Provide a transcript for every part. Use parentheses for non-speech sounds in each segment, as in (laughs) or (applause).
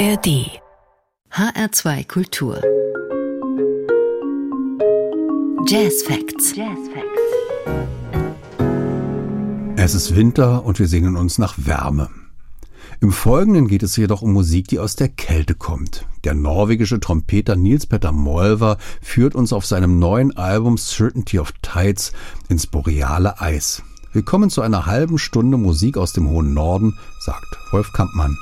ARD HR2 Kultur Jazz Facts. Jazz Facts. Es ist Winter und wir sehnen uns nach Wärme. Im Folgenden geht es jedoch um Musik, die aus der Kälte kommt. Der norwegische Trompeter Nils Petter Molver führt uns auf seinem neuen Album Certainty of Tides ins boreale Eis. Willkommen zu einer halben Stunde Musik aus dem hohen Norden, sagt Wolf Kampmann.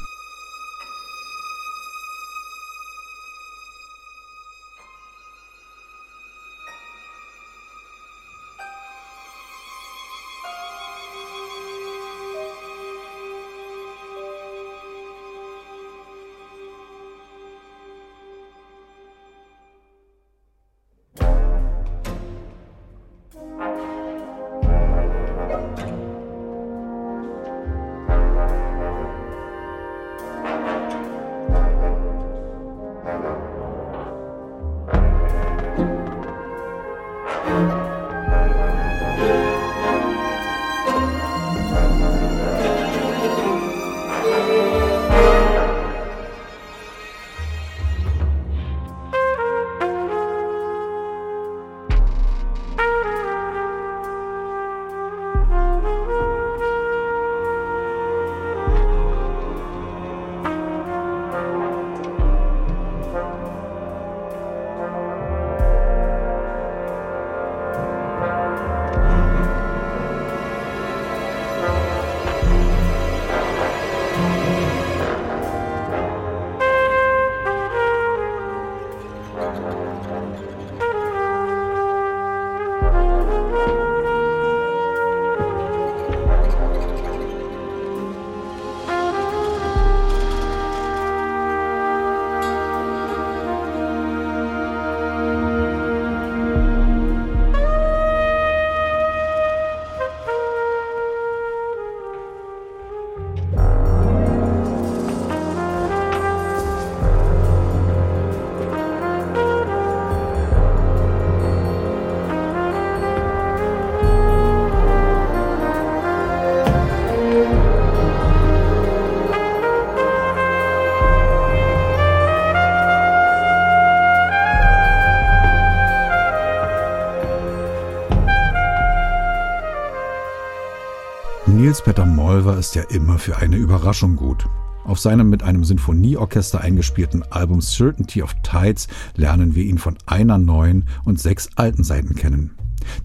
Nils-Petter Molver ist ja immer für eine Überraschung gut. Auf seinem mit einem Sinfonieorchester eingespielten Album Certainty of Tides lernen wir ihn von einer neuen und sechs alten Seiten kennen.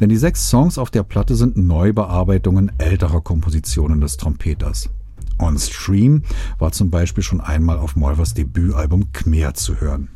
Denn die sechs Songs auf der Platte sind Neubearbeitungen älterer Kompositionen des Trompeters. On Stream war zum Beispiel schon einmal auf Molvers Debütalbum Khmer zu hören.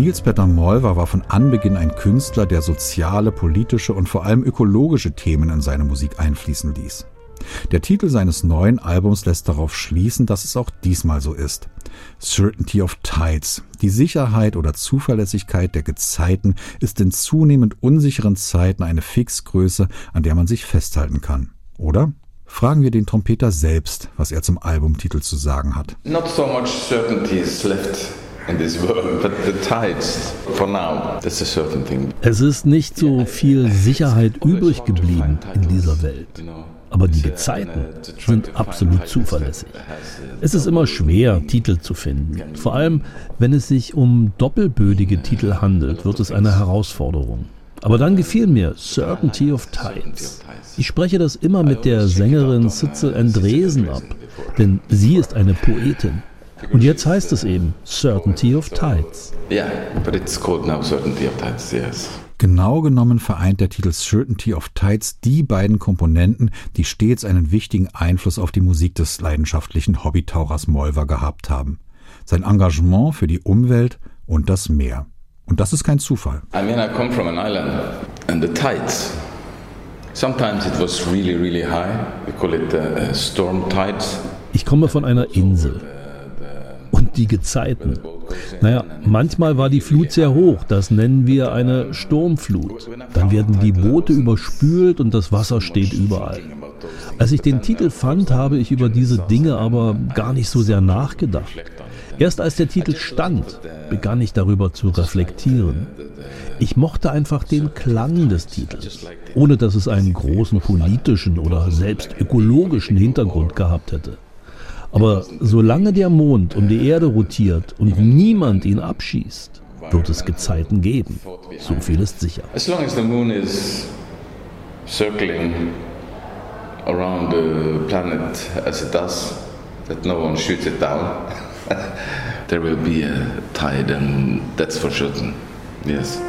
Nils Petter Molver war von Anbeginn ein Künstler, der soziale, politische und vor allem ökologische Themen in seine Musik einfließen ließ. Der Titel seines neuen Albums lässt darauf schließen, dass es auch diesmal so ist. Certainty of Tides. Die Sicherheit oder Zuverlässigkeit der Gezeiten ist in zunehmend unsicheren Zeiten eine Fixgröße, an der man sich festhalten kann. Oder? Fragen wir den Trompeter selbst, was er zum Albumtitel zu sagen hat. Not so much certainties left es ist nicht so viel Sicherheit übrig geblieben in dieser Welt. Aber die Gezeiten sind absolut zuverlässig. Es ist immer schwer, Titel zu finden. Vor allem, wenn es sich um doppelbödige Titel handelt, wird es eine Herausforderung. Aber dann gefiel mir Certainty of Tides. Ich spreche das immer mit der Sängerin Sitze Andresen ab, denn sie ist eine Poetin. Und jetzt heißt es eben Certainty of Tides. Yeah, but it's called now Certainty of Tides, yes. Genau genommen vereint der Titel Certainty of Tides die beiden Komponenten, die stets einen wichtigen Einfluss auf die Musik des leidenschaftlichen Hobbytauchers Molver gehabt haben. Sein Engagement für die Umwelt und das Meer. Und das ist kein Zufall. I mean, I come from an island and the tides. Sometimes it was really, really high. We call it uh, storm tides. Ich komme von einer Insel und die Gezeiten. Naja, manchmal war die Flut sehr hoch, das nennen wir eine Sturmflut. Dann werden die Boote überspült und das Wasser steht überall. Als ich den Titel fand, habe ich über diese Dinge aber gar nicht so sehr nachgedacht. Erst als der Titel stand, begann ich darüber zu reflektieren. Ich mochte einfach den Klang des Titels, ohne dass es einen großen politischen oder selbst ökologischen Hintergrund gehabt hätte. Aber solange der Mond um die Erde rotiert und niemand ihn abschießt, wird es Gezeiten geben. So viel ist sicher. As long as the moon is circling around the planet as it does, that no one shoots it down, (laughs) there will be a tide and that's for certain. Yes.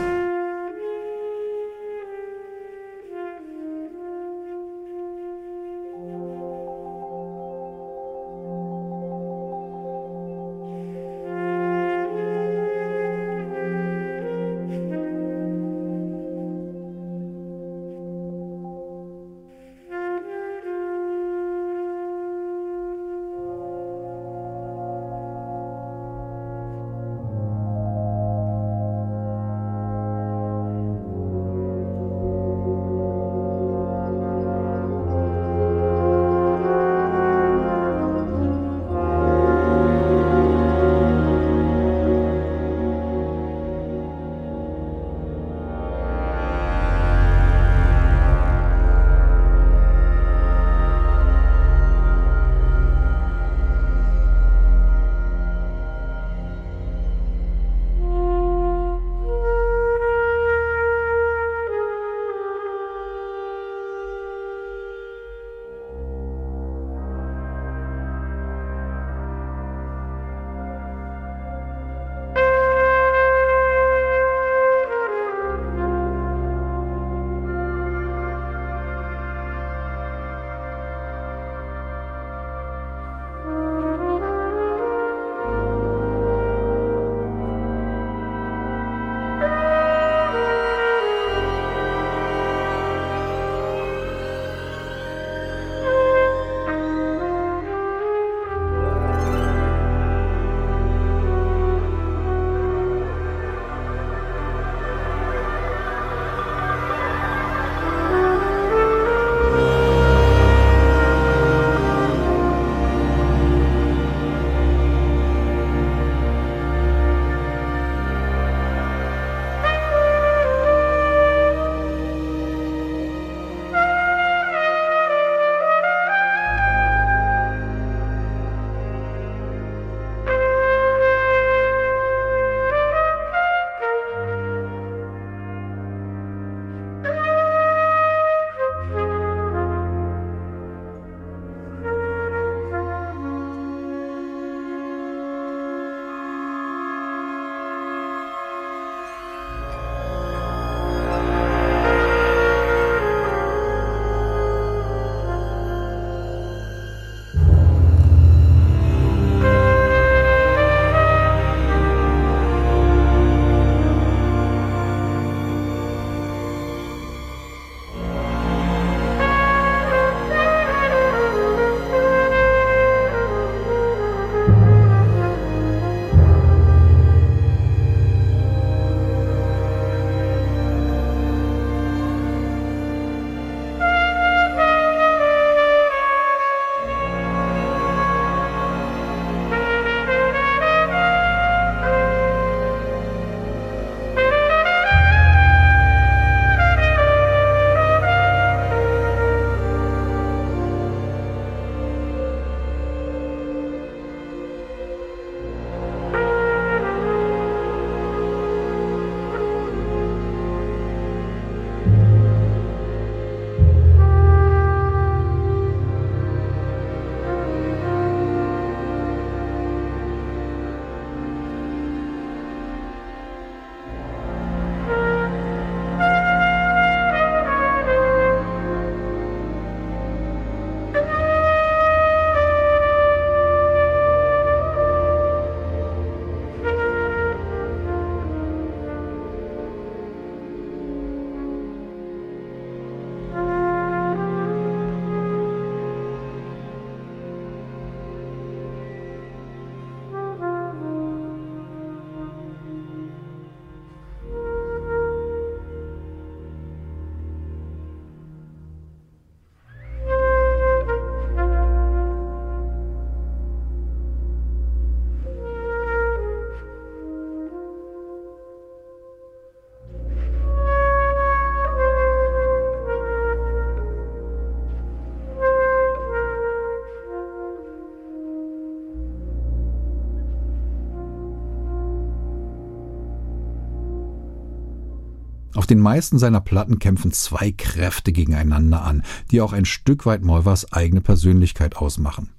Auf den meisten seiner Platten kämpfen zwei Kräfte gegeneinander an, die auch ein Stück weit Molvers eigene Persönlichkeit ausmachen.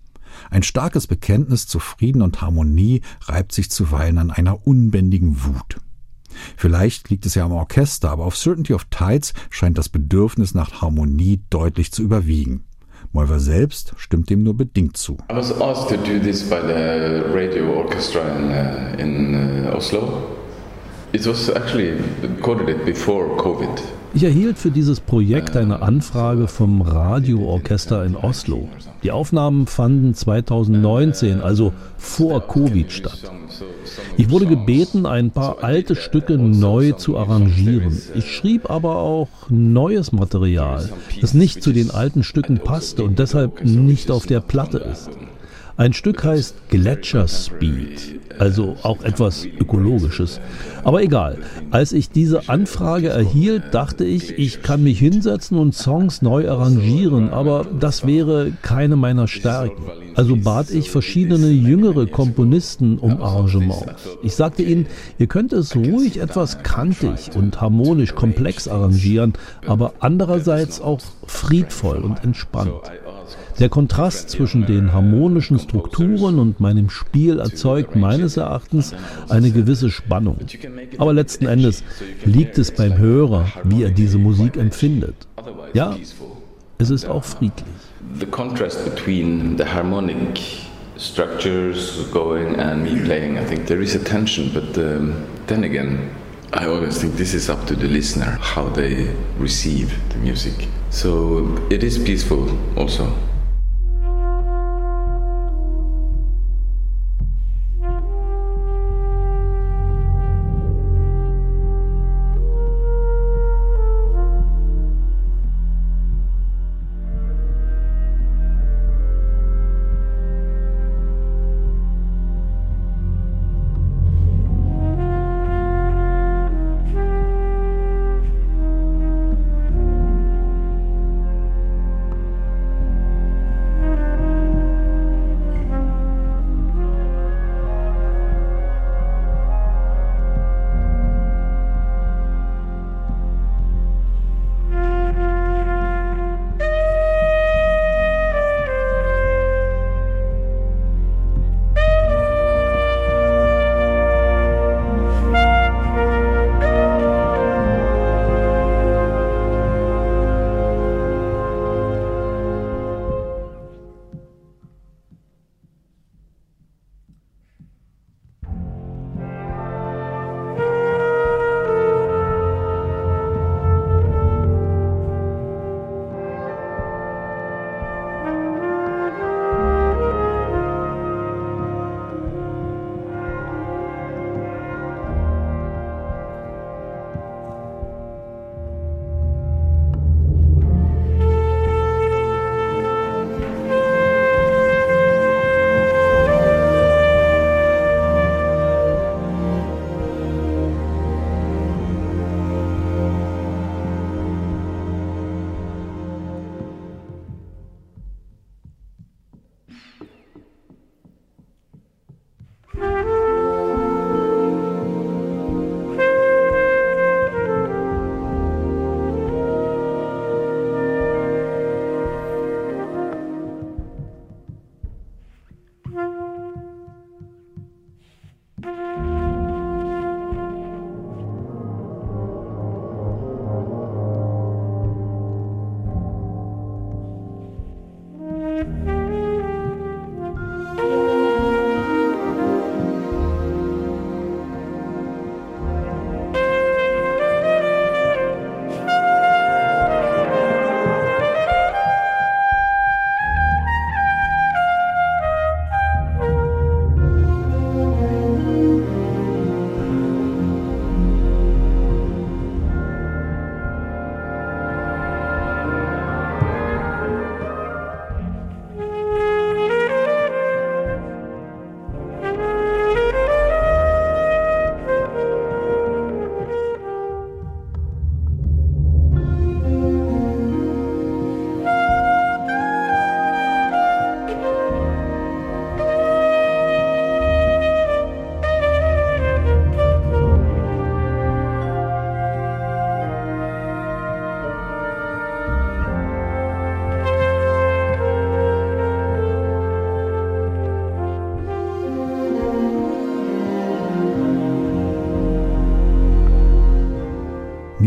Ein starkes Bekenntnis zu Frieden und Harmonie reibt sich zuweilen an einer unbändigen Wut. Vielleicht liegt es ja am Orchester, aber auf Certainty of Tides scheint das Bedürfnis nach Harmonie deutlich zu überwiegen. Molver selbst stimmt dem nur bedingt zu. I was asked to do this by the radio orchestra in, uh, in uh, Oslo. It was actually recorded before COVID. Ich erhielt für dieses Projekt eine Anfrage vom Radioorchester in Oslo. Die Aufnahmen fanden 2019, also vor Covid statt. Ich wurde gebeten, ein paar alte Stücke neu zu arrangieren. Ich schrieb aber auch neues Material, das nicht zu den alten Stücken passte und deshalb nicht auf der Platte ist. Ein Stück heißt Gletscher Speed, also auch etwas Ökologisches. Aber egal, als ich diese Anfrage erhielt, dachte ich, ich kann mich hinsetzen und Songs neu arrangieren, aber das wäre keine meiner Stärken. Also bat ich verschiedene jüngere Komponisten um Arrangements. Ich sagte ihnen, ihr könnt es ruhig etwas kantig und harmonisch komplex arrangieren, aber andererseits auch friedvoll und entspannt. Der Kontrast zwischen den harmonischen Strukturen und meinem Spiel erzeugt meines Erachtens eine gewisse Spannung. Aber letzten Endes liegt es beim Hörer, wie er diese Musik empfindet. Ja, es ist auch friedlich. The contrast between the harmonic structures going and me playing, I think there is a tension, but um, then again, I always think this is up to the listener how they receive the music. So it is peaceful also.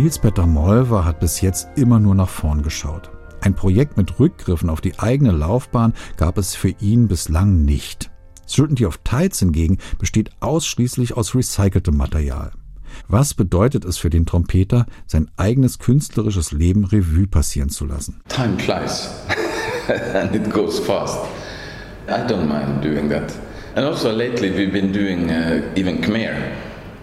Nils-Petter Molver hat bis jetzt immer nur nach vorn geschaut. Ein Projekt mit Rückgriffen auf die eigene Laufbahn gab es für ihn bislang nicht. Certainty of Tides hingegen besteht ausschließlich aus recyceltem Material. Was bedeutet es für den Trompeter, sein eigenes künstlerisches Leben Revue passieren zu lassen? Time flies (laughs) and it goes fast. I don't mind doing that. And also lately we've been doing uh, even Khmer,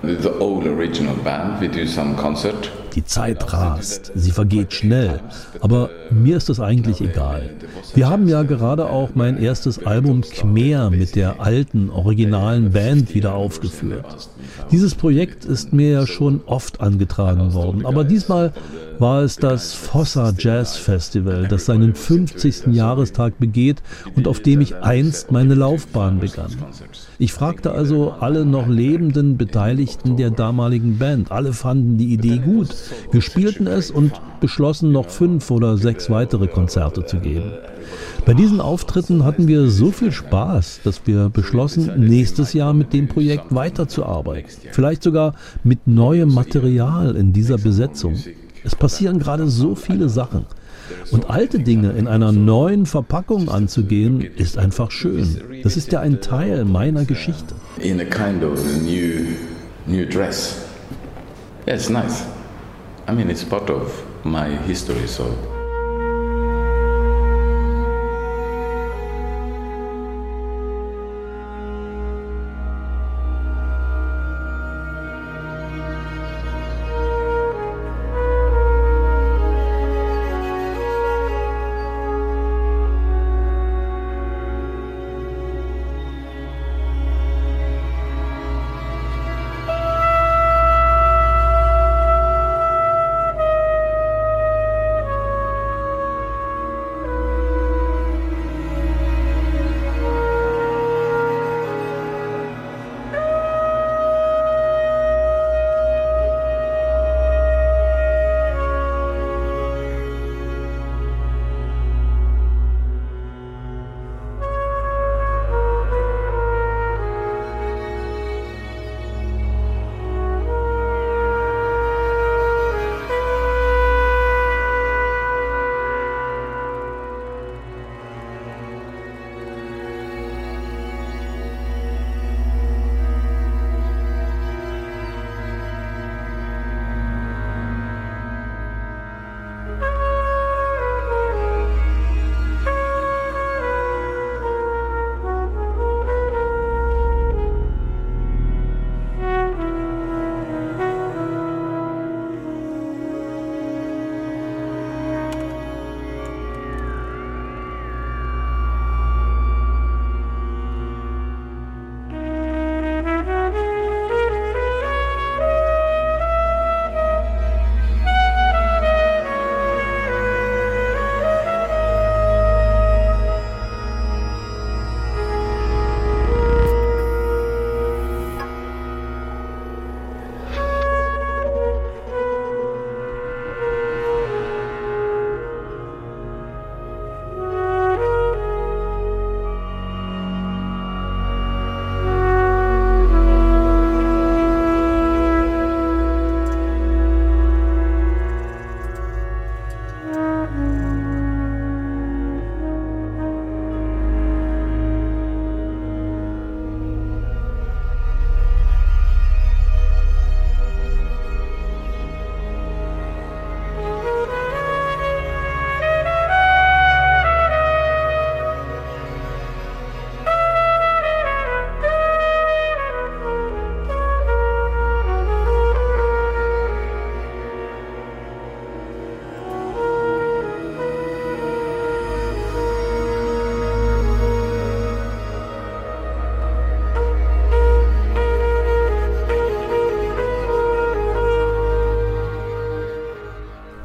the old original band. We do some concert. Die Zeit rast, sie vergeht schnell, aber mir ist das eigentlich egal. Wir haben ja gerade auch mein erstes Album Khmer mit der alten, originalen Band wieder aufgeführt. Dieses Projekt ist mir ja schon oft angetragen worden, aber diesmal war es das Fossa Jazz Festival, das seinen 50. Jahrestag begeht und auf dem ich einst meine Laufbahn begann. Ich fragte also alle noch lebenden Beteiligten der damaligen Band. Alle fanden die Idee gut. Wir spielten es und beschlossen noch fünf oder sechs weitere Konzerte zu geben. Bei diesen Auftritten hatten wir so viel Spaß, dass wir beschlossen, nächstes Jahr mit dem Projekt weiterzuarbeiten. Vielleicht sogar mit neuem Material in dieser Besetzung. Es passieren gerade so viele Sachen. Und alte Dinge in einer neuen Verpackung anzugehen, ist einfach schön. Das ist ja ein Teil meiner Geschichte. In a kind of new, new dress. Yeah, it's nice. I mean, it's part of my history, so.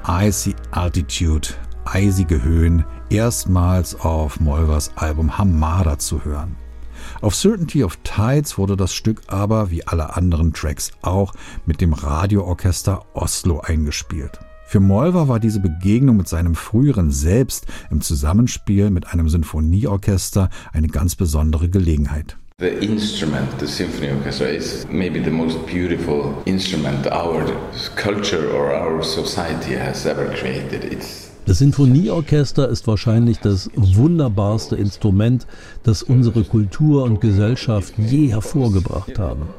Icy Altitude, eisige Höhen, erstmals auf Molvers Album Hamada zu hören. Auf Certainty of Tides wurde das Stück aber, wie alle anderen Tracks auch, mit dem Radioorchester Oslo eingespielt. Für Molver war diese Begegnung mit seinem früheren Selbst im Zusammenspiel mit einem Sinfonieorchester eine ganz besondere Gelegenheit. The instrument, the symphony orchestra, is maybe the most beautiful instrument our culture or our society has ever created. It's das Sinfonieorchester ist wahrscheinlich das wunderbarste Instrument, das unsere Kultur und Gesellschaft je hervorgebracht haben.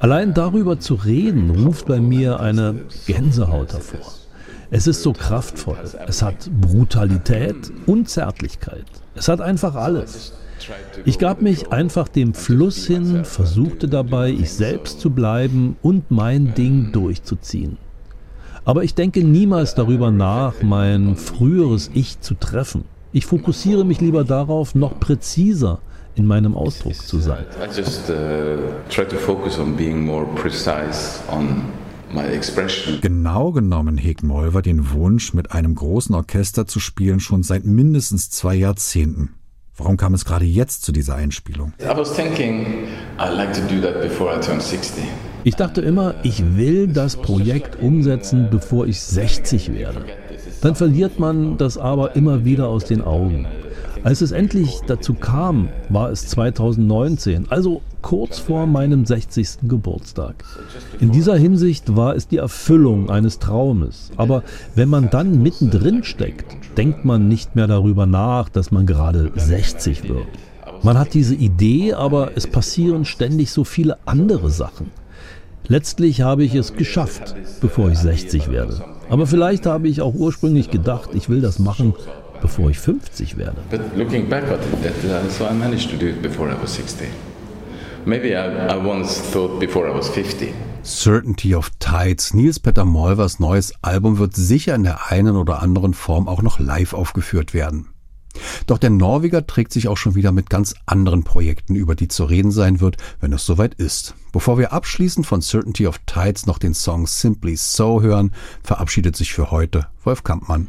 Allein darüber zu reden, ruft bei mir eine Gänsehaut hervor. Es ist so kraftvoll, es hat Brutalität und Zärtlichkeit. Es hat einfach alles. Ich gab mich einfach dem Fluss hin, versuchte dabei, ich selbst zu bleiben und mein Ding durchzuziehen. Aber ich denke niemals darüber nach, mein früheres Ich zu treffen. Ich fokussiere mich lieber darauf, noch präziser in meinem Ausdruck zu sein. I just uh, try to focus on being more precise on Genau genommen hegt Molver den Wunsch, mit einem großen Orchester zu spielen, schon seit mindestens zwei Jahrzehnten. Warum kam es gerade jetzt zu dieser Einspielung? Ich dachte immer, ich will das Projekt umsetzen, bevor ich 60 werde. Dann verliert man das aber immer wieder aus den Augen. Als es endlich dazu kam, war es 2019, also kurz vor meinem 60. Geburtstag. In dieser Hinsicht war es die Erfüllung eines Traumes. Aber wenn man dann mittendrin steckt, denkt man nicht mehr darüber nach, dass man gerade 60 wird. Man hat diese Idee, aber es passieren ständig so viele andere Sachen. Letztlich habe ich es geschafft, bevor ich 60 werde. Aber vielleicht habe ich auch ursprünglich gedacht, ich will das machen, bevor ich 50 werde. But looking back at that, uh, so I managed to do it before I was 60. Maybe I, I once thought before I was 50. Certainty of Tides, Nils Petter Molvers neues Album wird sicher in der einen oder anderen Form auch noch live aufgeführt werden. Doch der Norweger trägt sich auch schon wieder mit ganz anderen Projekten, über die zu reden sein wird, wenn es soweit ist. Bevor wir abschließend von Certainty of Tides noch den Song Simply So hören, verabschiedet sich für heute Wolf Kampmann.